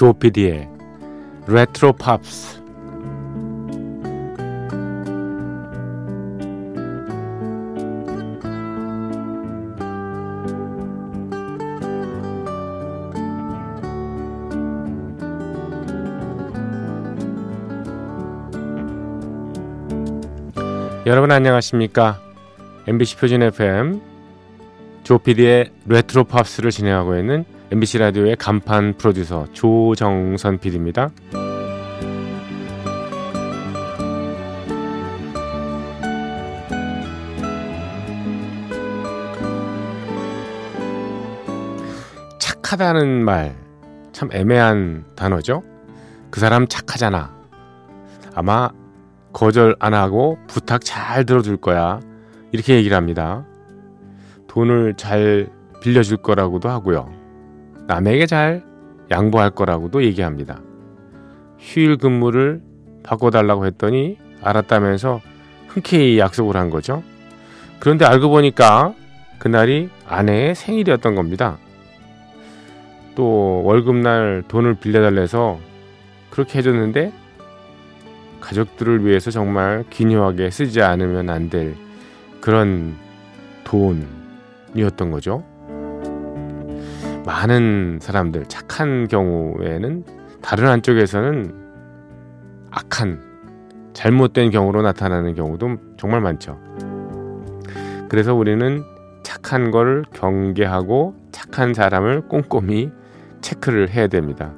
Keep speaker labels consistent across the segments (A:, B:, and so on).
A: 조피디의 레트로 팝스 여러분 안녕하십니까? MBC 표준 FM 조피디의 레트로 팝스를 진행하고 있는 MBC 라디오의 간판 프로듀서 조정선 PD입니다. 착하다는 말 참 애매한 단어죠. 그 사람 착하잖아. 아마 거절 안 하고 부탁 잘 들어줄 거야. 이렇게 얘기를 합니다. 돈을 잘 빌려줄 거라고도 하고요. 남에게 잘 양보할 거라고도 얘기합니다. 휴일 근무를 바꿔달라고 했더니 알았다면서 흔쾌히 약속을 한 거죠. 그런데 알고 보니까 그날이 아내의 생일이었던 겁니다. 또 월급날 돈을 빌려달래서 그렇게 해줬는데 가족들을 위해서 정말 기묘하게 쓰지 않으면 안 될 그런 돈 이었던 거죠. 많은 사람들, 착한 경우에는 다른 한쪽에서는 악한, 잘못된 경우로 나타나는 경우도 정말 많죠. 그래서 우리는 착한 걸 경계하고 착한 사람을 꼼꼼히 체크를 해야 됩니다.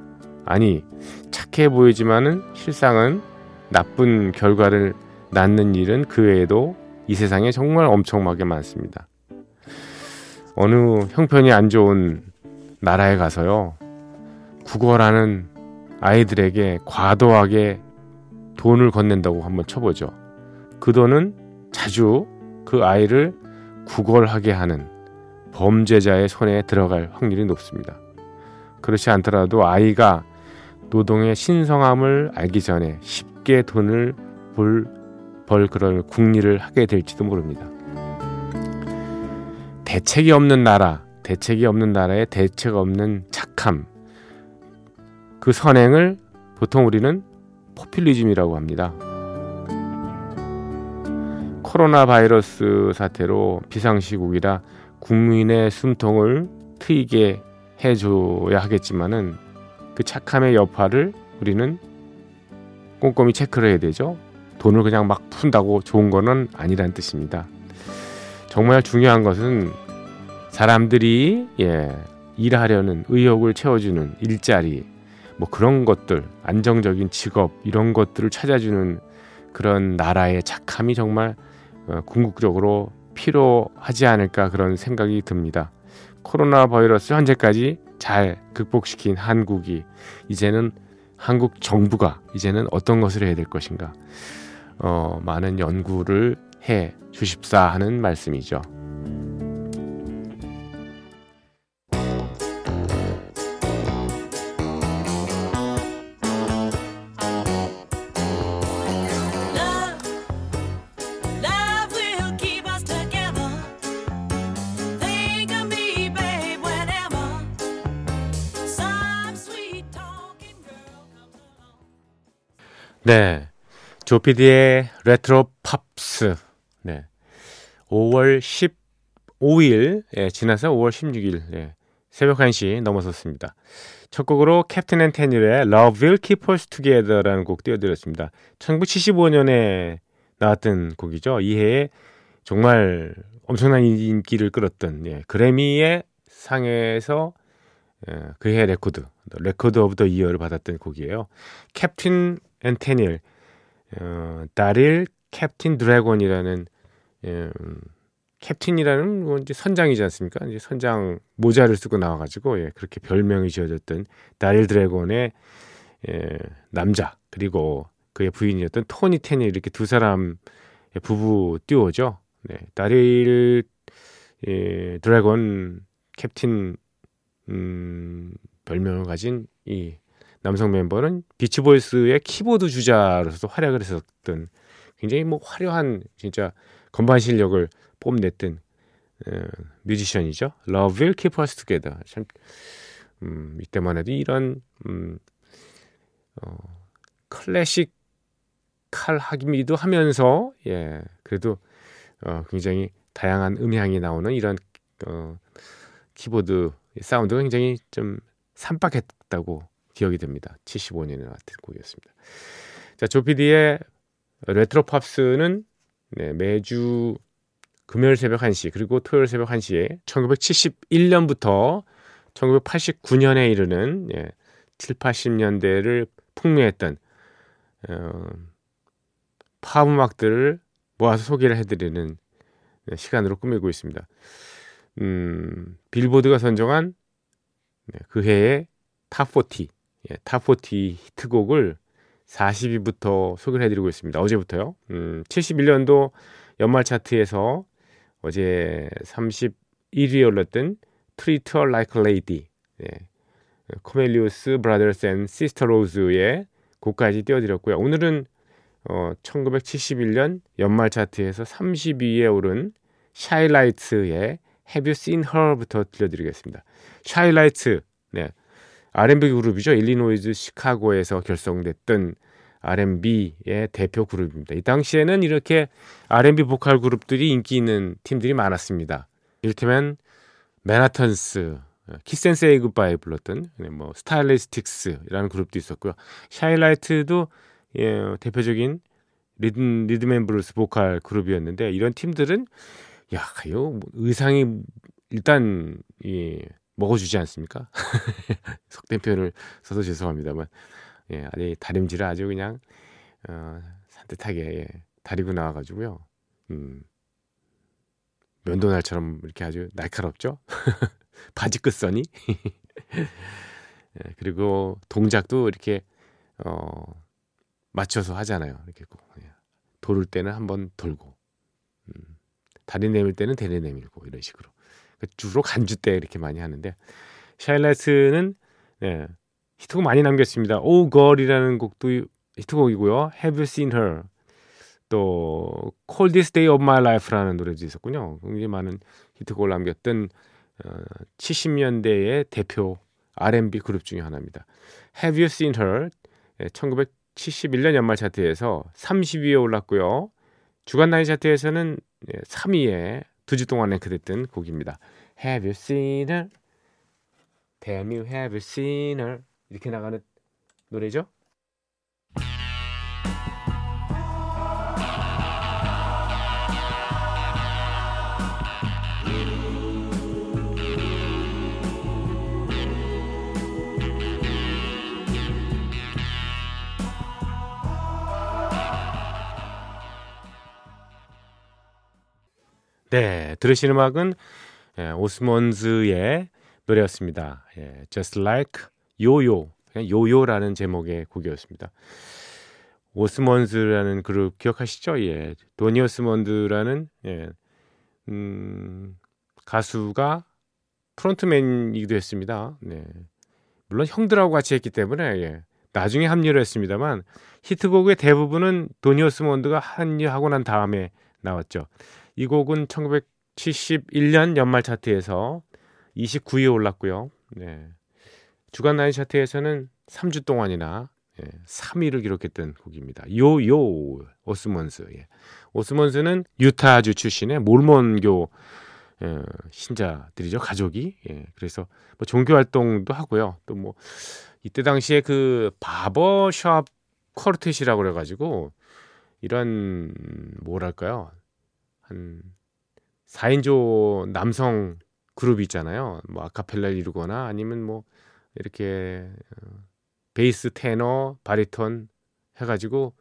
A: 아니, 착해 보이지만은 실상은 나쁜 결과를 낳는 일은 그 외에도 이 세상에 정말 엄청나게 많습니다. 어느 형편이 안 좋은 나라에 가서요. 국어라는 아이들에게 과도하게 돈을 건넨다고 한번 쳐보죠. 그 돈은 자주 그 아이를 구걸하게 하는 범죄자의 손에 들어갈 확률이 높습니다. 그렇지 않더라도 아이가 노동의 신성함을 알기 전에 쉽게 돈을 벌, 벌 그런 국리를 하게 될지도 모릅니다. 대책이 없는 나라, 대책이 없는 나라에 대책 없는 착함. 그 선행을 보통 우리는 포퓰리즘이라고 합니다. 코로나 바이러스 사태로 비상시국이라 국민의 숨통을 트이게 해줘야 하겠지만은 그 착함의 여파를 우리는 꼼꼼히 체크를 해야 되죠. 돈을 그냥 막 푼다고 좋은 거는 아니란 뜻입니다. 정말 중요한 것은 사람들이 예, 일하려는 의욕을 채워주는 일자리, 뭐 그런 것들, 안정적인 직업 이런 것들을 찾아주는 그런 나라의 착함이 정말 어, 궁극적으로 필요하지 않을까 그런 생각이 듭니다. 코로나 바이러스 현재까지 잘 극복시킨 한국이 이제는 한국 정부가 이제는 어떤 것을 해야 될 것인가 어, 많은 연구를 해 주십사 하는 말씀이죠. 네. 조피디의 레트로 팝스. 네. 5월 15일, 예, 지나서 5월 16일, 예, 새벽 1시 넘어섰습니다. 첫 곡으로 Captain and Tennille의 Love Will Keep Us Together라는 곡 띄워드렸습니다. 1975년에 나왔던 곡이죠. 이 해에 정말 엄청난 인기를 끌었던 예, 그래미의 상에서 예, 그해 레코드, Record of the Year를 받았던 곡이에요. Captain and Tennille, 어, 다릴 캡틴 드래곤이라는 예, 캡틴이라는 뭐 이제 선장이지 않습니까? 이제 선장 모자를 쓰고 나와가지고 예, 그렇게 별명이 지어졌던 다릴 드래곤의 예, 남자 그리고 그의 부인이었던 토니 테닐 이렇게 두 사람 부부 듀오죠. 네, 다릴 예, 드래곤 캡틴 음, 별명을 가진 이 남성 멤버는 비치보이스의 키보드 주자로서 활약을 했었던 굉장히 뭐 화려한 진짜 건반 실력을 뽐냈던 어, 뮤지션이죠. Love Will Keep Us Together. 참 음, 이때만 해도 이런 음, 어, classical 하기도 하면서 예 그래도 어, 굉장히 다양한 음향이 나오는 이런 어, 키보드 사운드가 굉장히 좀 신박했다고 기억이 됩니다. 75년에 나왔던 곡이었습니다. 자, 조피디의 레트로 팝스는 네, 매주 금요일 새벽 1시 그리고 토요일 새벽 1시에 1971년부터 1989년에 이르는 예, 7, 80년대를 풍미했던 어, 팝 음악들을 모아서 소개를 해드리는 시간으로 꾸미고 있습니다. 음, 빌보드가 선정한 네, 그 해의 Top40, 예, Top40 히트곡을 40위부터 소개를 해드리고 있습니다. 어제부터요. 음, 71년도 연말 차트에서 어제 31위에 올랐던 Treat Her Like a Lady, 예, Cornelius Brothers and Sister Rose의 곡까지 띄워드렸고요. 오늘은 어, 1971년 연말 차트에서 30위에 오른 샤일라이트의 Have You Seen Her부터 들려드리겠습니다. 샤일라이트, 네, R&B 그룹이죠. 일리노이즈 시카고에서 결성됐던 R&B의 대표 그룹입니다. 이 당시에는 이렇게 R&B 보컬 그룹들이 인기 있는 팀들이 많았습니다. 이를테면 맨하탄스, Kiss and Say Goodbye 불렀던 네, 뭐 스타일리스틱스라는 그룹도 있었고요. 샤일라이트도 예, 대표적인 리듬 리듬앤 블루스 보컬 그룹이었는데 이런 팀들은 야, 요 의상이 일단 예, 먹어주지 않습니까? 속된 표현을 써서 죄송합니다만 예, 아니 다림질을 아주 그냥 어, 산뜻하게 예, 다리고 나와가지고요. 음, 면도날처럼 이렇게 아주 날카롭죠. 바지 끝선이 예, 그리고 동작도 이렇게 어, 맞춰서 하잖아요. 이렇게 꼭 예. 돌을 때는 한번 돌고 음, 다리 내밀 때는 대리 내밀고 이런 식으로 그 주로 간주 때 이렇게 많이 하는데 샤일라이트는 예, 히트곡 많이 남겼습니다. 오 걸이라는 곡도 히트곡이고요. Have You Seen Her 또 Coldest Day of My Life라는 노래도 있었군요. 굉장히 많은 히트곡을 남겼던 어, 70년대의 대표 R&B 그룹 중에 하나입니다. Have You Seen Her 1971년 연말 차트에서 30위에 올랐고요. 주간 나이 차트에서는 3위에 두 주 동안 랭크됐던 곡입니다. Have you seen her? Tell me have you seen her? 이렇게 나가는 노래죠. 네, 들으신 음악은 예, 오스몬즈의 노래였습니다. 예, Just Like Yo-Yo, 요요라는 제목의 곡이었습니다. 오스몬즈라는 그룹 기억하시죠? 예, 도니 오스몬드라는 예, 음, 가수가 프론트맨이기도 했습니다. 네. 물론 형들하고 같이 했기 때문에 예, 나중에 합류를 했습니다만 히트곡의 대부분은 도니 오스몬드가 합류하고 난 다음에 나왔죠. 이 곡은 1971년 연말 차트에서 29위에 올랐고요. 네. 주간 나이 차트에서는 3주 동안이나 예, 3위를 기록했던 곡입니다. 요요 오스먼스. 예. 오스먼스는 유타주 출신의 몰몬교 예, 신자들이죠 가족이. 예, 그래서 뭐 종교 활동도 하고요. 또 뭐 이때 당시에 그 바버샵 쿼르텟이라고 그래가지고 이런 뭐랄까요 한 4인조 남성 그룹이 있잖아요. 뭐 아카펠라를 이루거나 아니면 뭐 이렇게 어, 베이스, 테너, 바리톤 해 가지고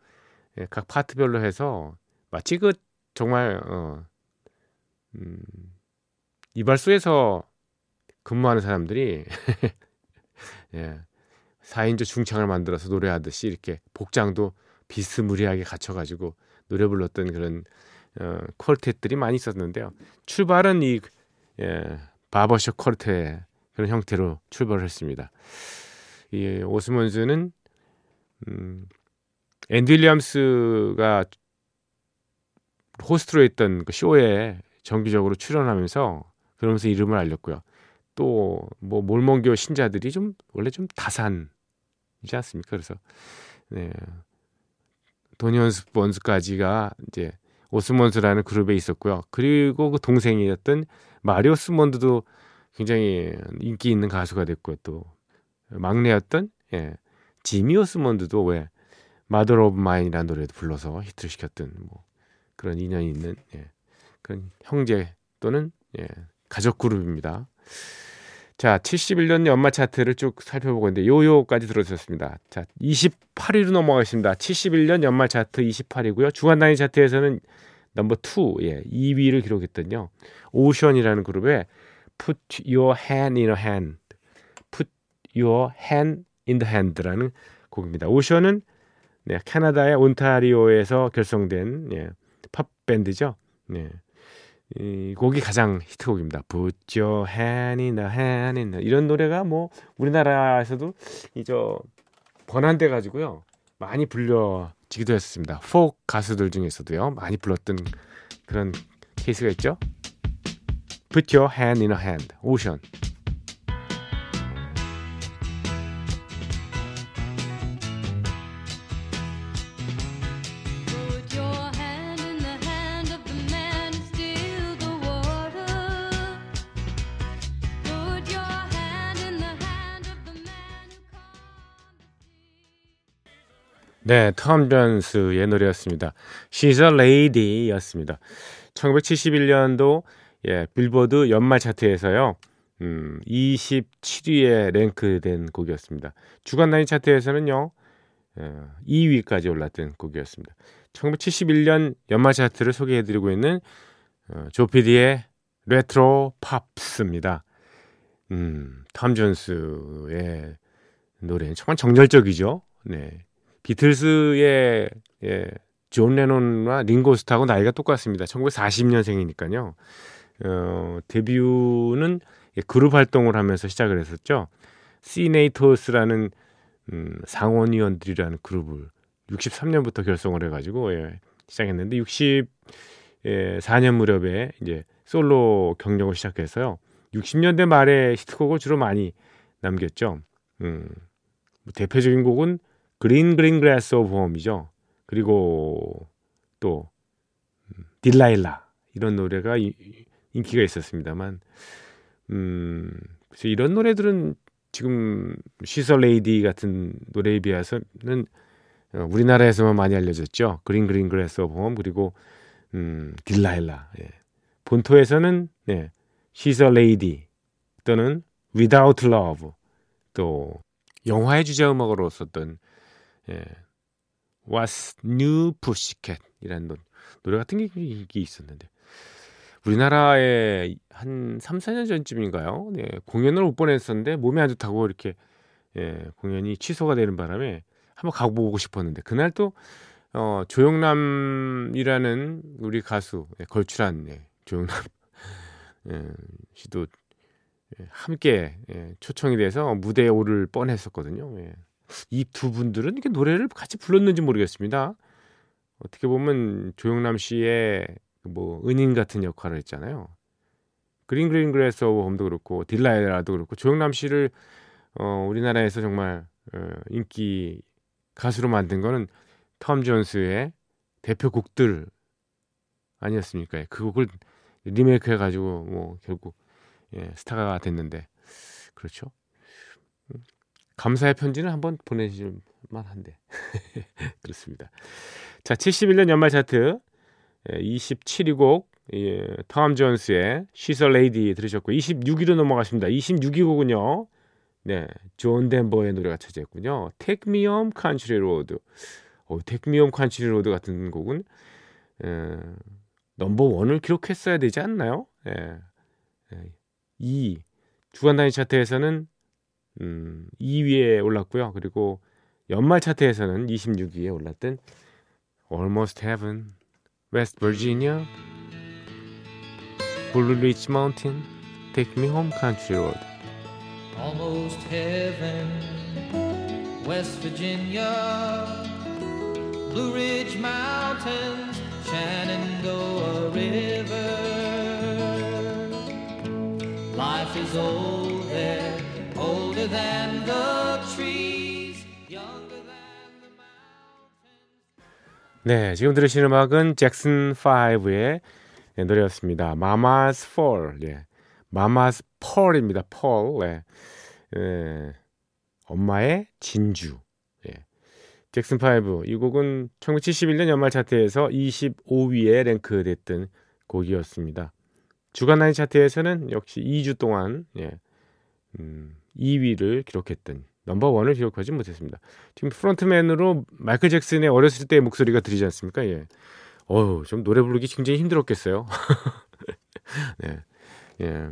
A: 예, 각 파트별로 해서 마치 그 정말 어, 음, 이발소에서 근무하는 사람들이 예, 4인조 중창을 만들어서 노래하듯이 이렇게 복장도 비스무리하게 갖춰가지고 노래 불렀던 그런 어, 퀄텟들이 많이 있었는데요. 출발은 이 예, 바버샵 퀄텟 그런 형태로 출발을 했습니다. 이 오스몬즈는 음, 앤디 윌리엄스가 호스트로 했던 그 쇼에 정기적으로 출연하면서 그러면서 이름을 알렸고요. 또 뭐 몰몬교 신자들이 좀 원래 좀 다산 이지 않습니까? 그래서 네. 도니 오스몬드까지가 이제 오스몬스라는 그룹에 있었고요. 그리고 그 동생이었던 마리 오스몬드도 굉장히 인기 있는 가수가 됐고 또 막내였던 예, 지미 오스몬드도 왜 Mother of Mine이라는 노래도 불러서 히트를 시켰던 뭐 그런 인연이 있는 예, 그런 형제 또는 예, 가족 그룹입니다. 자, 71년 연말 차트를 쭉 살펴보고 있는데 요요까지 들어주셨습니다. 자, 28위로 넘어가겠습니다. 71년 연말 차트 28위고요. 주간 단위 차트에서는 넘버 2, 예, 2위를 기록했던요. 오션이라는 그룹의 Put Your Hand in a Hand, Put Your Hand in the Hand라는 곡입니다. 오션은 네, 캐나다의 온타리오에서 결성된 예, 팝 밴드죠. 네. 이 곡이 가장 히트곡입니다. Put your hand in the hand in the 이런 노래가 뭐 우리나라에서도 이저 번안돼 가지고요 많이 불려지기도 했습니다. 포크 가수들 중에서도요 많이 불렀던 그런 케이스가 있죠. Put your hand in a hand, 오션. 네, 톰 존스의 노래였습니다. She's a Lady였습니다. 1971년도 예, 빌보드 연말 차트에서요. 음, 27위에 랭크된 곡이었습니다. 주간 단위 차트에서는요. 어, 2위까지 올랐던 곡이었습니다. 1971년 연말 차트를 소개해 드리고 있는 어, 조피디의 레트로 팝스입니다. 음, 톰 존스의 노래는 정말 정열적이죠. 네. 비틀스의 예, 존 레논과 링고 스타하고 나이가 똑같습니다. 1940년생이니까요. 어, 데뷔는 그룹 활동을 하면서 시작을 했었죠. Senators라는 음, 상원위원들이라는 그룹을 63년부터 결성을 해가지고 예, 시작했는데 64년 예, 무렵에 이제 솔로 경력을 시작해서요. 60년대 말에 히트곡을 주로 많이 남겼죠. 음, 뭐 대표적인 곡은 Green Green Grass of Home이죠. 그리고 또 Delilah 이런 노래가 이, 인기가 있었습니다만 음 그래서 이런 노래들은 지금 She's a Lady 같은 노래에 비해서는 어, 우리나라에서만 많이 알려졌죠. Green Green Grass of Home 그리고 음 딜라일라 예. 본토에서는 네, 시설 레이디 또는 Without Love 또 영화의 주제 음악으로 썼던 예. What's New Pussycat 이라는 노래, 같은 게 있었는데 우리나라에 한 3, 4년 전쯤인가요? 네, 공연을 못 보냈었는데 몸이 안 좋다고 이렇게 예, 공연이 취소가 되는 바람에 한번 가보고 싶었는데 그날 또 어, 조영남이라는 우리 가수 예, 걸출한 예, 조영남 예, 씨도 예, 함께 예, 초청이 돼서 무대에 오를 뻔했었거든요. 예. 이 두 분들은 이렇게 노래를 같이 불렀는지 모르겠습니다. 어떻게 보면 조영남 씨의 뭐 은인 같은 역할을 했잖아요. 그린 그린 그래서 홈도 그렇고 딜라이라도 그렇고 조영남 씨를 어, 우리나라에서 정말 어, 인기 가수로 만든 거는 톰 존스의 대표곡들 아니었습니까? 그 곡을 리메이크 해가지고 뭐 결국 예, 스타가 됐는데 그렇죠. 감사의 편지는 한번 보내실 만한데 그렇습니다. 자, 71년 연말 차트 27위 곡 예, 톰 존스의 She's a Lady 들으셨고 26위로 넘어가십니다. 26위 곡은요. 네, 존 덴버의 노래가 차지했군요. Take Me Home Country Road. 어, Take Me Home Country Road 같은 곡은 에, number one을 기록했어야 되지 않나요? 예. 예. 이 주간 단위 차트에서는 음, 2위에 올랐고요. 그리고 연말 차트에서는 26위에 올랐던 Almost Heaven, West Virginia, Blue Ridge Mountain, Take Me Home Country Road. Almost Heaven, West Virginia, Blue Ridge Mountains, Shenandoah River. Life is old 네, 지금 들으시는 음악은 잭슨 5의 노래였습니다. Mama's Fall. 예. Mama's Pearl입니다. Pearl. 예. 예. 엄마의 진주. 예. 잭슨 5. 이 곡은 1971년 연말 차트에서 25위에 랭크됐던 곡이었습니다. 주간 라인 차트에서는 역시 2주 동안 예. 음, 2위를 기록했던 넘버원을 기록하지 못했습니다. 지금 프론트맨으로 마이클 잭슨의 어렸을 때의 목소리가 들리지 않습니까? 예. 어우, 좀 노래 부르기 굉장히 힘들었겠어요. 네. 예.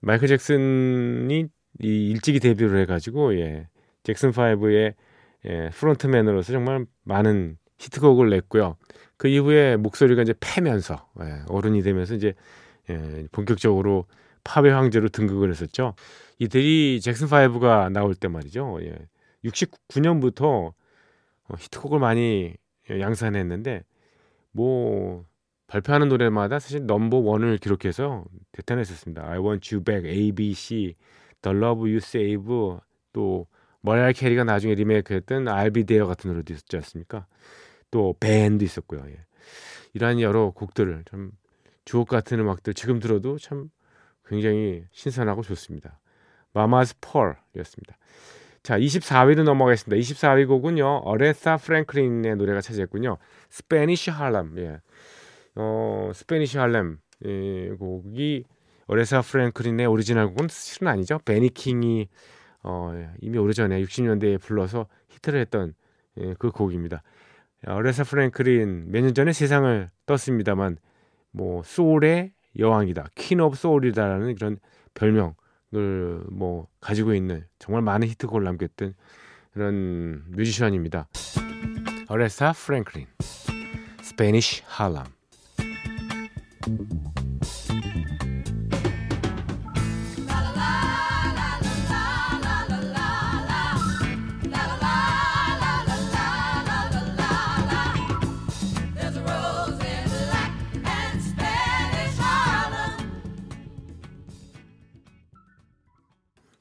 A: 마이클 잭슨이 이 일찍이 데뷔를 해가지고, 예. 잭슨 5의 예, 프론트맨으로서 정말 많은 히트곡을 냈고요. 그 이후에 목소리가 이제 패면서, 예, 어른이 되면서 이제, 예, 본격적으로 팝의 황제로 등극을 했었죠. 이들이 잭슨 5가 나올 때 말이죠. 예. 69년부터 어, 히트곡을 많이 양산했는데 뭐 발표하는 노래마다 사실 넘버 원을 기록해서 대단했었습니다. I Want You Back, ABC, The Love You Save, 또 머라이어 캐리가 나중에 리메이크했던 Be There 같은 노래도 있었지 않습니까? 또 밴도 있었고요. 예. 이러한 여러 곡들을 좀 주옥 같은 음악들 지금 들어도 참 굉장히 신선하고 좋습니다. Mama's Pearl이었습니다. 자, 24위로 넘어가겠습니다. 24위 곡은요. 어레사 프랭클린의 노래가 차지했군요. Spanish Harlem. 예. 어, Spanish Harlem 예, 곡이 어레사 프랭클린의 오리지널 곡은 실은 아니죠. 벤 E. 킹이 어, 이미 오래전에 60년대에 불러서 히트를 했던 예, 그 곡입니다. 어레사 프랭클린 몇 년 전에 세상을 떴습니다만 뭐 소울의 여왕이다, Queen of Soul이다라는 그런 별명 뭐 가지고 있는 정말 많은 히트곡을 남겼던 그런 뮤지션입니다. 어레사 프랭클린, Spanish Harlem.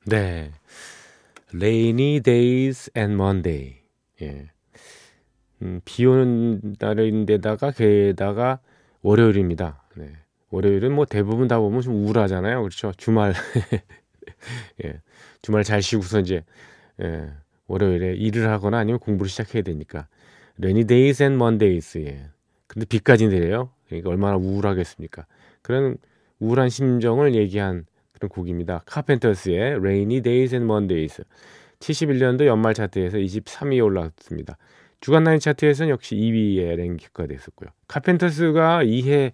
A: 네. Rainy Days and Monday. 예. 음, 비 오는 날인데다가 게다가 월요일입니다. 네. 월요일은 뭐 대부분 다 보면 좀 우울하잖아요. 그렇죠? 주말 예. 주말 잘 쉬고서 이제 예. 월요일에 일을 하거나 아니면 공부를 시작해야 되니까 Rainy Days and Mondays. 예. 근데 비까지 내려요. 그러니까 얼마나 우울하겠습니까? 그런 우울한 심정을 얘기한 그런 곡입니다. 카펜터스의 Rainy Days and Mondays. 71년도 연말 차트에서 23위에 올랐습니다. 주간 라인 차트에서는 역시 2위에 랭크가 됐었고요. 카펜터스가 2해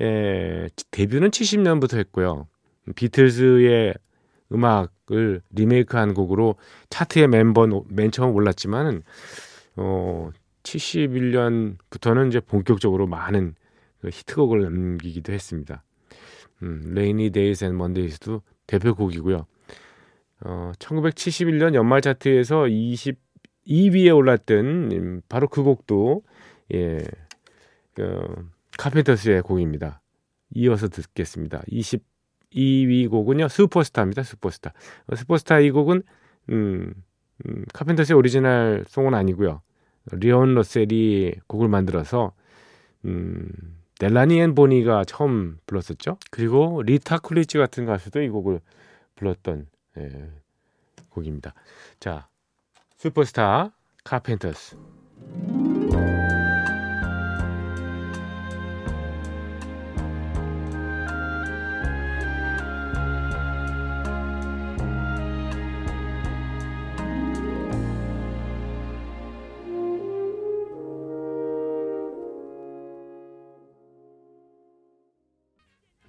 A: 에, 데뷔는 70년부터 했고요. 비틀즈의 음악을 리메이크한 곡으로 차트에 멤버 맨 처음 올랐지만은 어 71년부터는 이제 본격적으로 많은 그 히트곡을 남기기도 했습니다. 음, Rainy Days and Mondays도 대표곡이고요. 어, 1971년 연말 차트에서 22위에 올랐던 음, 바로 그 곡도 예, 그, 카펜터스의 곡입니다. 이어서 듣겠습니다. 22위 곡은요 슈퍼스타입니다. 슈퍼스타. 어, 슈퍼스타 이 곡은 음, 음, 카펜터스의 오리지널 송은 아니고요. 리온 러셀이 곡을 만들어서 음, 델라니 앤 보니가 처음 불렀었죠. 그리고 리타 쿨리지 같은 가수도 이 곡을 불렀던 예, 곡입니다. 자, 슈퍼스타 카펜터스.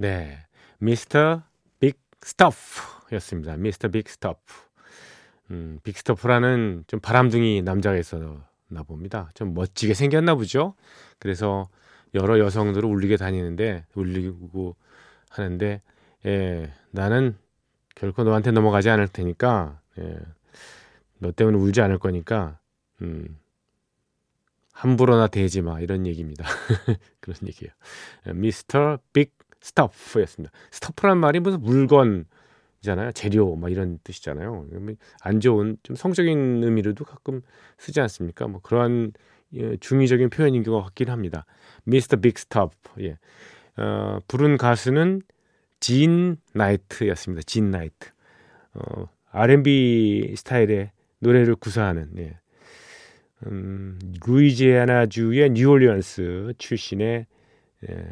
A: 네. Mr. Big Stuff였습니다. Mr. Big Stuff. 음, Big Stuff라는 좀 바람둥이 남자가 있었나 봅니다. 좀 멋지게 생겼나 보죠. 그래서 여러 여성들을 울리게 다니는데 울리고 하는데 예, 나는 결코 너한테 넘어가지 않을 테니까 예, 너 때문에 울지 않을 거니까 음, 함부로 나대지 마 이런 얘기입니다. 그런 얘기예요. 미스터 빅 스토프였습니다. 스토프란 말이 무슨 물건이잖아요. 재료 막 이런 뜻이잖아요. 안 좋은 좀 성적인 의미로도 가끔 쓰지 않습니까? 뭐 그러한 예, 중의적인 표현인 것 같긴 합니다. 미스터 빅스톱. 예. 어, 부른 가수는 진 나이트였습니다. 진 나이트. 어, R&B 스타일의 노래를 구사하는 예. 음, 루이지애나주의 뉴올리언스 출신의 예,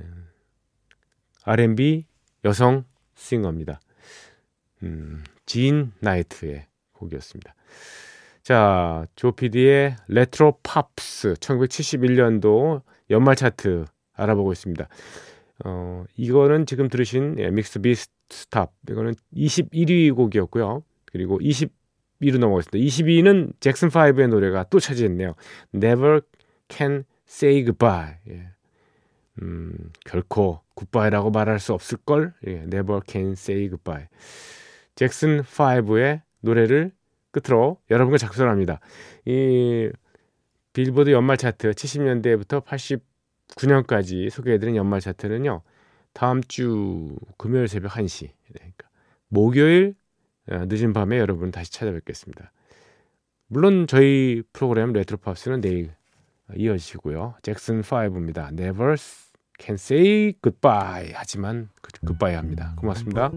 A: R&B 여성 싱어입니다. 음, 진 나이트의 곡이었습니다. 자, 조PD의 레트로 팝스 1971년도 연말 차트 알아보고 있습니다. 어, 이거는 지금 들으신 예, Mr. Big Stuff 이거는 21위 곡이었고요. 그리고 20위로 넘어갔습니다. 22위는 잭슨 5의 노래가 또 차지했네요. Never Can Say Goodbye. 예. 음, 결코 굿바이라고 말할 수 없을 걸. 예, Never Can Say Goodbye. 잭슨 5의 노래를 끝으로 여러분과 작성합니다. 이 빌보드 연말 차트 70년대부터 89년까지 소개해드린 연말 차트는요. 다음 주 금요일 새벽 1시. 그러니까 목요일 어, 늦은 밤에 여러분 다시 찾아뵙겠습니다. 물론 저희 프로그램 레트로 팝스는 내일 이어지고요. 잭슨 5입니다. Never can say goodbye. 하지만 굿바이 합니다. 고맙습니다.